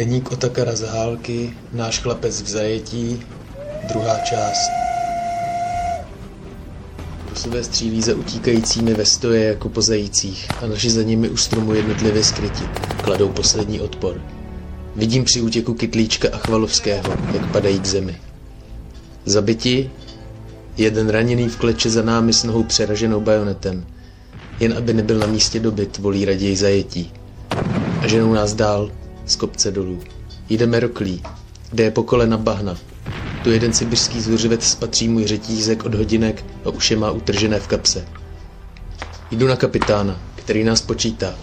Deník Otakara Zahálky, náš chlapec v zajetí, druhá část. Rusové střílí za utíkajícími ve stoje jako po zajících a naši za nimi u stromu jednotlivě skryti. Kladou poslední odpor. Vidím při útěku Kytlíčka a Chvalovského, jak padají k zemi. Zabiti, jeden raněný v kleče za námi s nohou přeraženou bajonetem. Jen aby nebyl na místě dobyt, volí raději zajetí. A ženou nás dál, z kopce dolů. Jdeme roklí, kde je po kolena bahna. Tu jeden sibirský zůřivec spatří můj řetízek od hodinek a už je má utržené v kapse. Jdu na kapitána, který nás počítá.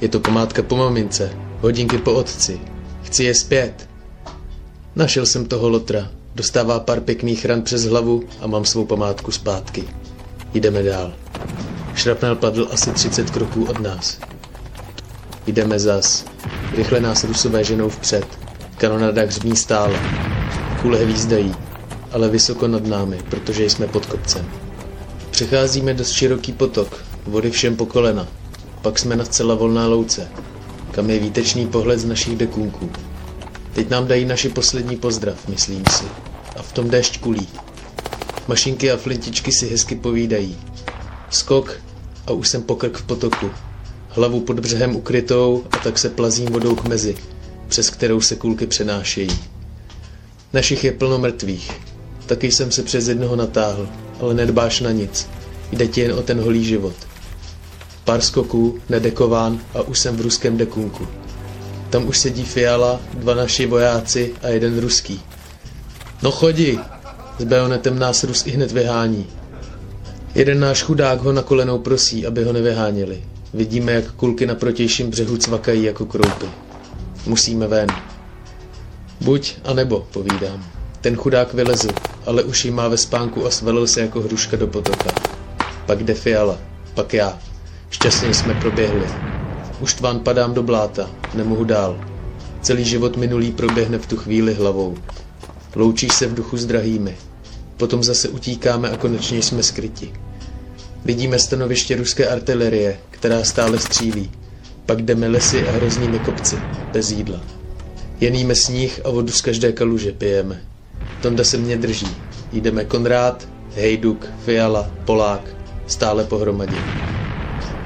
Je to pomátka po mamince, hodinky po otci. Chci je zpět. Našel jsem toho lotra. Dostává pár pěkných ran přes hlavu a mám svou památku zpátky. Jdeme dál. Šrapnel padl asi 30 kroků od nás. Jdeme zas. Rychle nás rusové ženou vpřed. Kanonada hřmí stále. Kule hvízdají, ale vysoko nad námi, protože jsme pod kopcem. Přecházíme dost široký potok, vody všem po kolena. Pak jsme na zcela volná louce, kam je výtečný pohled z našich dekunků. Teď nám dají naši poslední pozdrav, myslím si. A v tom déšť kulí. Mašinky a flintičky si hezky povídají. Skok a už jsem pokrk v potoku. Hlavu pod břehem ukrytou a tak se plazím vodou k mezi, přes kterou se kulky přenášejí. Našich je plno mrtvých. Taky jsem se přes jednoho natáhl, ale nedbáš na nic. Jde ti jen o ten holý život. Pár skoků, nedekován a už jsem v ruském dekunku. Tam už sedí Fiala, dva naši vojáci a jeden ruský. No chodi! S bajonetem nás Rus i hned vyhání. Jeden náš chudák ho na kolenou prosí, aby ho nevyháněli. Vidíme, jak kulky na protějším břehu cvakají jako kroupy. Musíme ven. Buď a nebo, povídám. Ten chudák vylezl, ale už jí má ve spánku a svalil se jako hruška do potoka. Pak jde Fiala, pak já. Šťastně jsme proběhli. Už tván padám do bláta, nemohu dál. Celý život minulý proběhne v tu chvíli hlavou. Loučíš se v duchu s drahými. Potom zase utíkáme a konečně jsme skryti. Vidíme stanoviště ruské artilerie, která stále střílí. Pak jdeme lesy a hroznými kopci, bez jídla. Jen jíme sníh a vodu z každé kaluže pijeme. Tonda se mě drží. Jdeme Konrád, Hejduk, Fiala, Polák, stále pohromadě.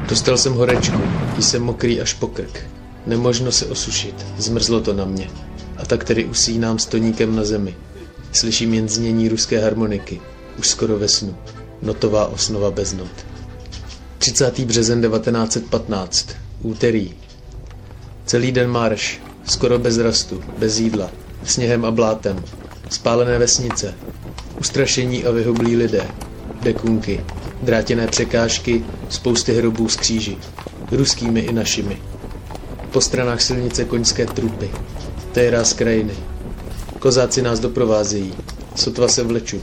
Dostal jsem horečku, jsem mokrý až po krk. Nemožno se osušit, zmrzlo to na mě. A tak tedy usínám stoníkem na zemi. Slyším jen znění ruské harmoniky, už skoro ve snu. Notová osnova bez not. 30. březen 1915. Úterý. Celý den marš, skoro bez rastu, bez jídla, sněhem a blátem, spálené vesnice, ustrašení a vyhublí lidé, dekunky, drátěné překážky, spousty hrobů z kříži, ruskými i našimi. Po stranách silnice koňské trupy, to je ráz krajiny. Kozáci nás doprovázejí, sotva se vleču.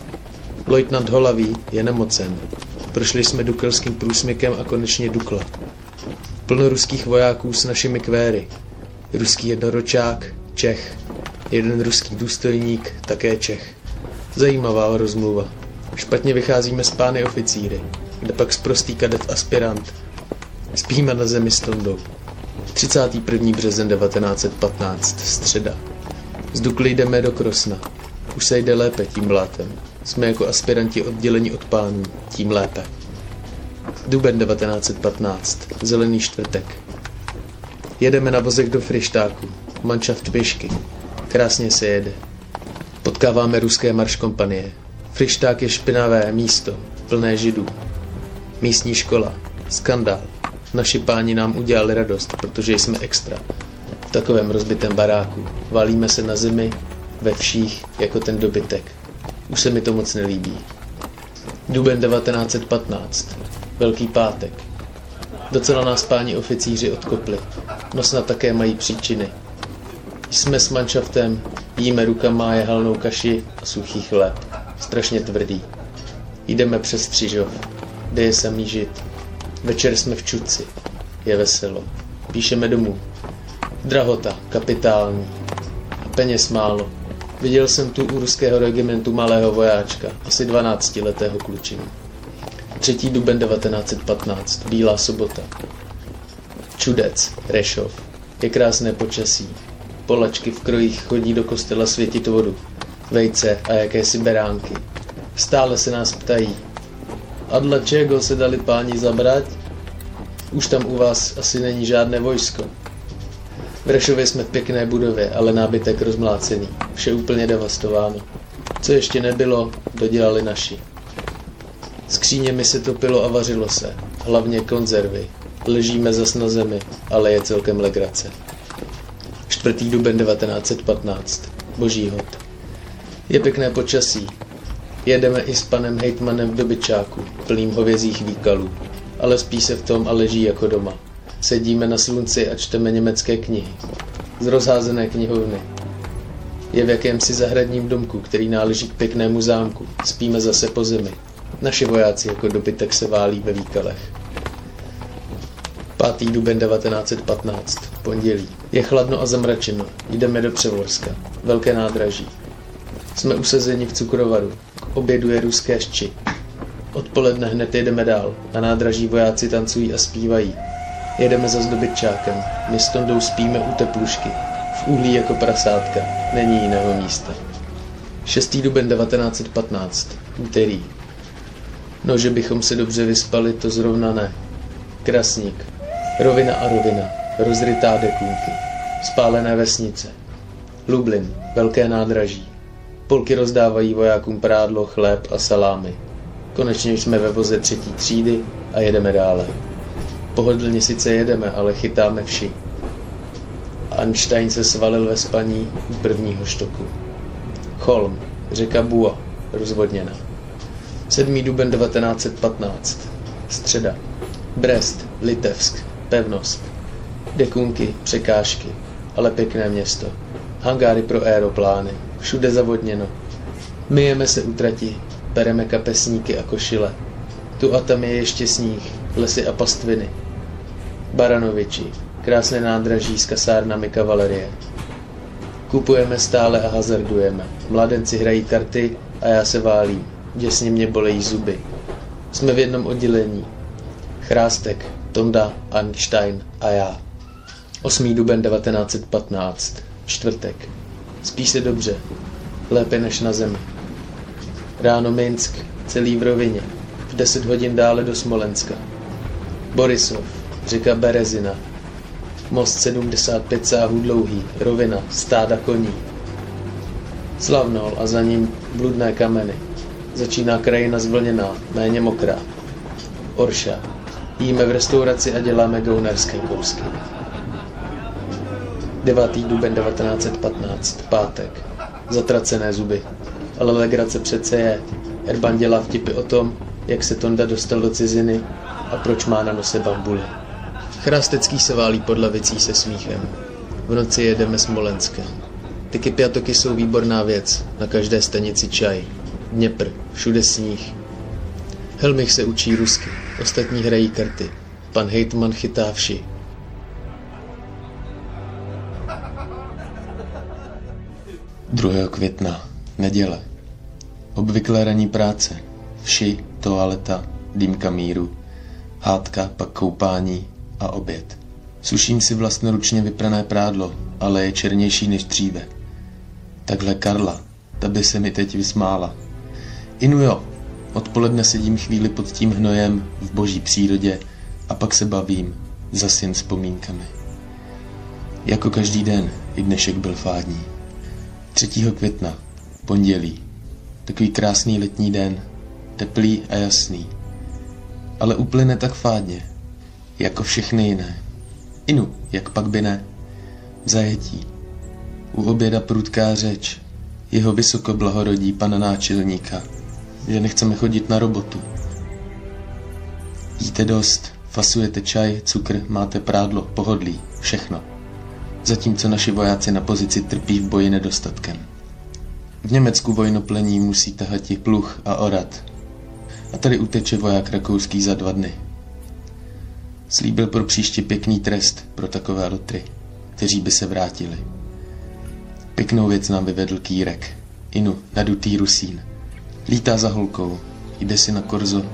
Lojtnant Holavý je nemocen. Prošli jsme dukelským průsmykem a konečně Dukla. Plno ruských vojáků s našimi kvéry, ruský jednoročák, Čech, jeden ruský důstojník, také Čech. Zajímavá rozmluva. Špatně vycházíme s pány oficíry, kde pak sprostý kadet aspirant. Spíme na zemi s Tondou. 31. březen 1915, středa. Z Dukly jdeme do Krosna. Už se jde lépe tím blátem. Jsme jako aspiranti oddělení od pánů, tím lépe. Duben 1915, zelený čtvrtek. Jedeme na vozech do Frištáku. Manšaft pěšky. Krásně se jede. Potkáváme ruské marš kompanie. Frišták je špinavé místo, plné židů. Místní škola. Skandál. Naši páni nám udělali radost, protože jsme extra. V takovém rozbitém baráku. Valíme se na zemi, ve vších, jako ten dobytek. Už se mi to moc nelíbí. Duben 1915. Velký pátek. Docela nás páni oficíři odkopli. No snad také mají příčiny. Jsme s manšaftem, jíme rukama jehalnou kaši a suchý chléb. Strašně tvrdý. Jdeme přes Střižov, kde je samý žid. Večer jsme v Čuci. Je veselo. Píšeme domů. Drahota, kapitální. A peněz málo. Viděl jsem tu u ruského regimentu malého vojáčka, asi 12-letého klučinu. 3. duben 1915, Bílá sobota. Čudec, Rešov. Je krásné počasí. Polačky v krojích chodí do kostela světit vodu, vejce a jakési beránky. Stále se nás ptají. A dle čeho se dali páni zabrať? Už tam u vás asi není žádné vojsko. V Rešově jsme v pěkné budově, ale nábytek rozmlácený. Vše úplně devastováno. Co ještě nebylo, dodělali naši. Skříněmi se topilo a vařilo se. Hlavně konzervy. Ležíme zas na zemi, ale je celkem legrace. 4. duben 1915. Boží hod. Je pěkné počasí. Jedeme i s panem hejtmanem v dobyčáku, plným hovězích výkalů. Ale spí se v tom a leží jako doma. Sedíme na slunci a čteme německé knihy. Z rozházené knihovny. Je v jakémsi zahradním domku, který náleží k pěknému zámku. Spíme zase po zemi. Naši vojáci jako dobytek se válí ve výkalech. 5. duben 1915. Pondělí. Je chladno a zamračeno. Jdeme do Převorska. Velké nádraží. Jsme usazeni v cukrovaru. K obědu je ruské šči. Odpoledne hned jedeme dál. Na nádraží vojáci tancují a zpívají. Jedeme za zdobytčákem. My s Tondou spíme u teplušky. V uhlí jako prasátka. Není jiného místa. 6. duben 1915. Úterý. No, že bychom se dobře vyspali, to zrovna ne. Krasník. Rovina a rovina. Rozrytá dekunky. Spálené vesnice. Lublin. Velké nádraží. Polky rozdávají vojákům prádlo, chléb a salámy. Konečně jsme ve voze třetí třídy a jedeme dále. Pohodlně sice jedeme, ale chytáme vši. Einstein se svalil ve spaní u prvního štoku. Cholm, řeka Bua, rozvodněna. 7. duben 1915. Středa. Brest, Litevsk, pevnost. Dekunky, překážky, ale pěkné město. Hangáry pro aeroplány, všude zavodněno. Myjeme se utrati, bereme kapesníky a košile. Tu a tam je ještě sníh, lesy a pastviny. Baranoviči, krásné nádraží s kasárnami kavalerie. Kupujeme stále a hazardujeme. Mladenci hrají karty a já se válím. Děsně mě bolejí zuby. Jsme v jednom oddělení. Chrástek, Tonda, Einstein a já. 8. duben 1915. Čtvrtek. Spí se dobře. Lépe než na zemi. Ráno Minsk, celý v rovině. V 10 hodin dále do Smolenska. Borisov, řeka Berezina. Most 75 sáhů dlouhý, rovina, stáda koní. Slavnol a za ním bludné kameny. Začíná krajina zvlněná, méně mokrá. Orša. Jíme v restauraci a děláme gaunerské kousky. 9. duben 1915. Pátek. Zatracené zuby. Ale legrace přece je. Erban dělá vtipy o tom, jak se Tonda dostal do ciziny a proč má na nose bambuly. Chrastecký se válí pod lavicí se smíchem. V noci jedeme Smolenskem. Ty kypiatoky jsou výborná věc. Na každé stanici čaj. Dněpr, všude sníh. Helmich se učí rusky, ostatní hrají karty. Pan Hejtman chytá vši. Druhého května, neděle. Obvyklé ranní práce. Vši, toaleta, dýmka míru, hádka, pak koupání a oběd. Suším si vlastnoručně vyprané prádlo, ale je černější než dříve. Takhle Karla, ta by se mi teď vysmála. Inu jo, odpoledne sedím chvíli pod tím hnojem v boží přírodě a pak se bavím, zas jen vzpomínkami. Jako každý den, i dnešek byl fádní. 3. května, pondělí. Takový krásný letní den, teplý a jasný. Ale uplyne tak fádně, jako všechny jiné. Inu, jak pak by ne? V zajetí. U oběda prudká řeč. Jeho vysoko blahorodí pana náčelníka, že nechceme chodit na robotu. Jíte dost, fasujete čaj, cukr, máte prádlo, pohodlí, všechno. Zatímco naši vojáci na pozici trpí v boji nedostatkem. V Německu vojnoplení musí tahati pluch a orat. A tady uteče voják rakouský za dva dny. Slíbil pro příště pěkný trest pro takové lotry, kteří by se vrátili. Pěknou věc nám vyvedl Kýrek, Inu, nadutý Rusín. Lítá za holkou, jde si na korzo,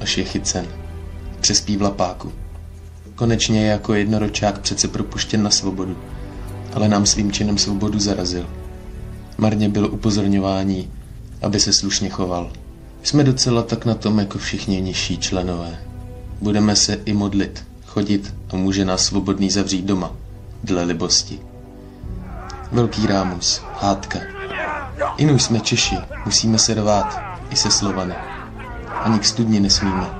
až je chycen. Přespí v lapáku. Konečně je jako jednoročák přece propuštěn na svobodu. ale nám svým činem svobodu zarazil. Marně bylo upozorňování, aby se slušně choval. Jsme docela tak na tom jako všichni nižší členové. Budeme se i modlit, chodit a může nás svobodný zavřít doma, dle libosti. Velký rámus, hádka. Inu jsme Češi, musíme se rvát, i se Slovany. Ani k studni nesmíme,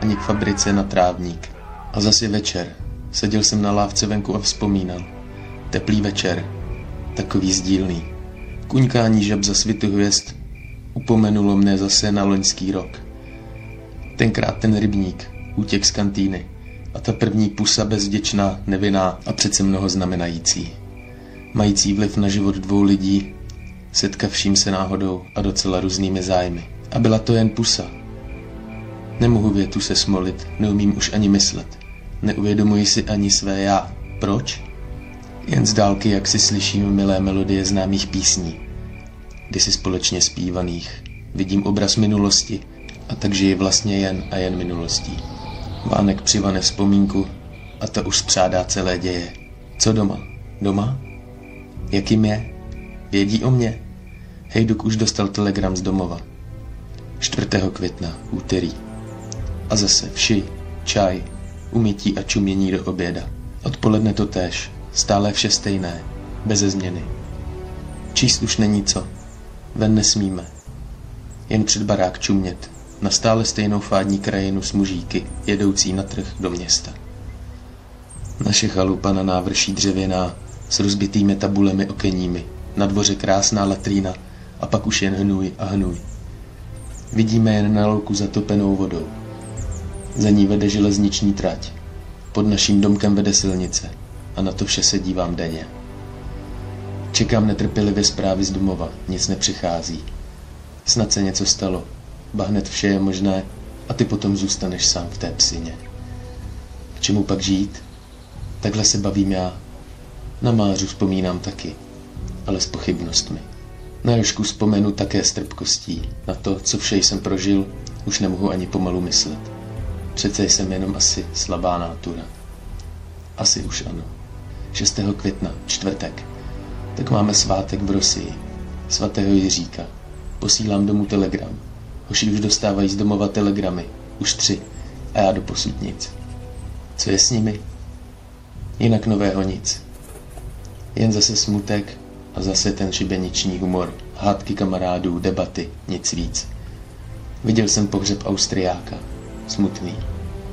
ani k fabrice na trávník. A zase večer. Seděl jsem na lávce venku a vzpomínal. Teplý večer, takový sdílný. Kuňkání žab za svitu hvězd upomenulo mne zase na loňský rok. Tenkrát ten rybník, útěk z kantýny a ta první pusa bezděčná, nevinná a přece mnoho znamenající. Mající vliv na život dvou lidí, setkavším se náhodou a docela různými zájmy. A byla to jen pusa. Nemohu větu se smolit, neumím už ani myslet. Neuvědomuji si ani své já. Proč? Jen z dálky, jak si slyším milé melodie známých písní, kdysi společně zpívaných. Vidím obraz minulosti a tak žiji vlastně jen a jen minulostí. Vánek přivane vzpomínku a ta už spřádá celé děje. Co doma? Doma? Jakým je? Vědí o mě? Hejduk už dostal telegram z domova. 4. května, úterý. A zase vši, čaj, umytí a čumění do oběda. Odpoledne to též, stále vše stejné, beze změny. Číst už není co, ven nesmíme. Jen před barák čumět, na stále stejnou fádní krajinu s mužíky, jedoucí na trh do města. Naše chalupa na návrší dřevěná, s rozbitými tabulemi okenními, na dvoře krásná latrína a pak už jen hnůj a hnůj. Vidíme jen na louku zatopenou vodou. Za ní vede železniční trať. Pod naším domkem vede silnice a na to vše se dívám denně. Čekám netrpělivě zprávy z domova, nic nepřichází. Snad se něco stalo, ba hned vše je možné a ty potom zůstaneš sám v té psině. K čemu pak žít? Takhle se bavím já. Na Mářu vzpomínám taky, ale s pochybnostmi. Na Jošku vzpomenu také s trpkostí. Na to, co vše jsem prožil, už nemohu ani pomalu myslet. Přece jsem jenom asi slabá nátura. Asi už ano. 6. května, čtvrtek. Tak máme svátek v Rosii. Svatého Jiříka. Posílám domů telegram. Hoši už dostávají z domova telegramy. Už tři. A já do posud nic. Co je s nimi? Jinak nového nic. Jen zase smutek a zase ten šibeniční humor. Hádky kamarádů, debaty, nic víc. Viděl jsem pohřeb Austriáka. Smutný.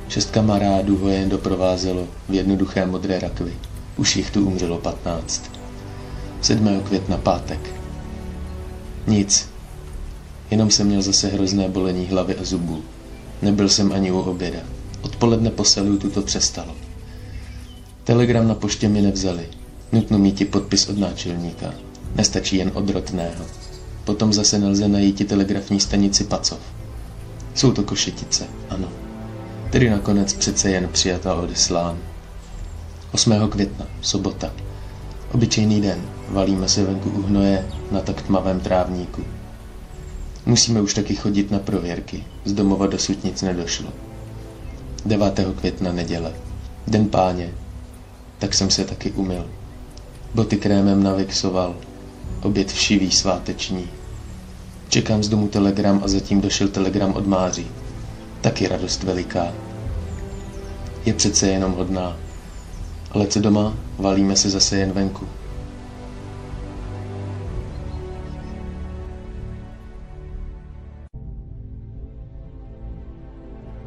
Šest kamarádů ho jen doprovázelo v jednoduché modré rakvi. Už jich tu umřelo patnáct. 7. května pátek. Nic. Jenom jsem měl zase hrozné bolení hlavy a zubů. Nebyl jsem ani u oběda. Odpoledne po salutu to přestalo. Telegram na poště mi nevzali. Nutno mít podpis od náčelníka. Nestačí jen od rotného. Potom zase nelze najít telegrafní stanici Pacov. Jsou to košetice, ano. Tedy nakonec přece jen přijata odeslán. 8. května, sobota. Obyčejný den, valíme se venku u hnoje na tak tmavém trávníku. Musíme už taky chodit na prověrky, z domova dosud nic nedošlo. 9. května neděle, den páně, tak jsem se taky umyl. Boty krémem navixoval, oběd všivý sváteční. Čekám z domu telegram a zatím došel telegram od Máří. Taky radost veliká. Je přece jenom hodná. Ale co doma, valíme se zase jen venku.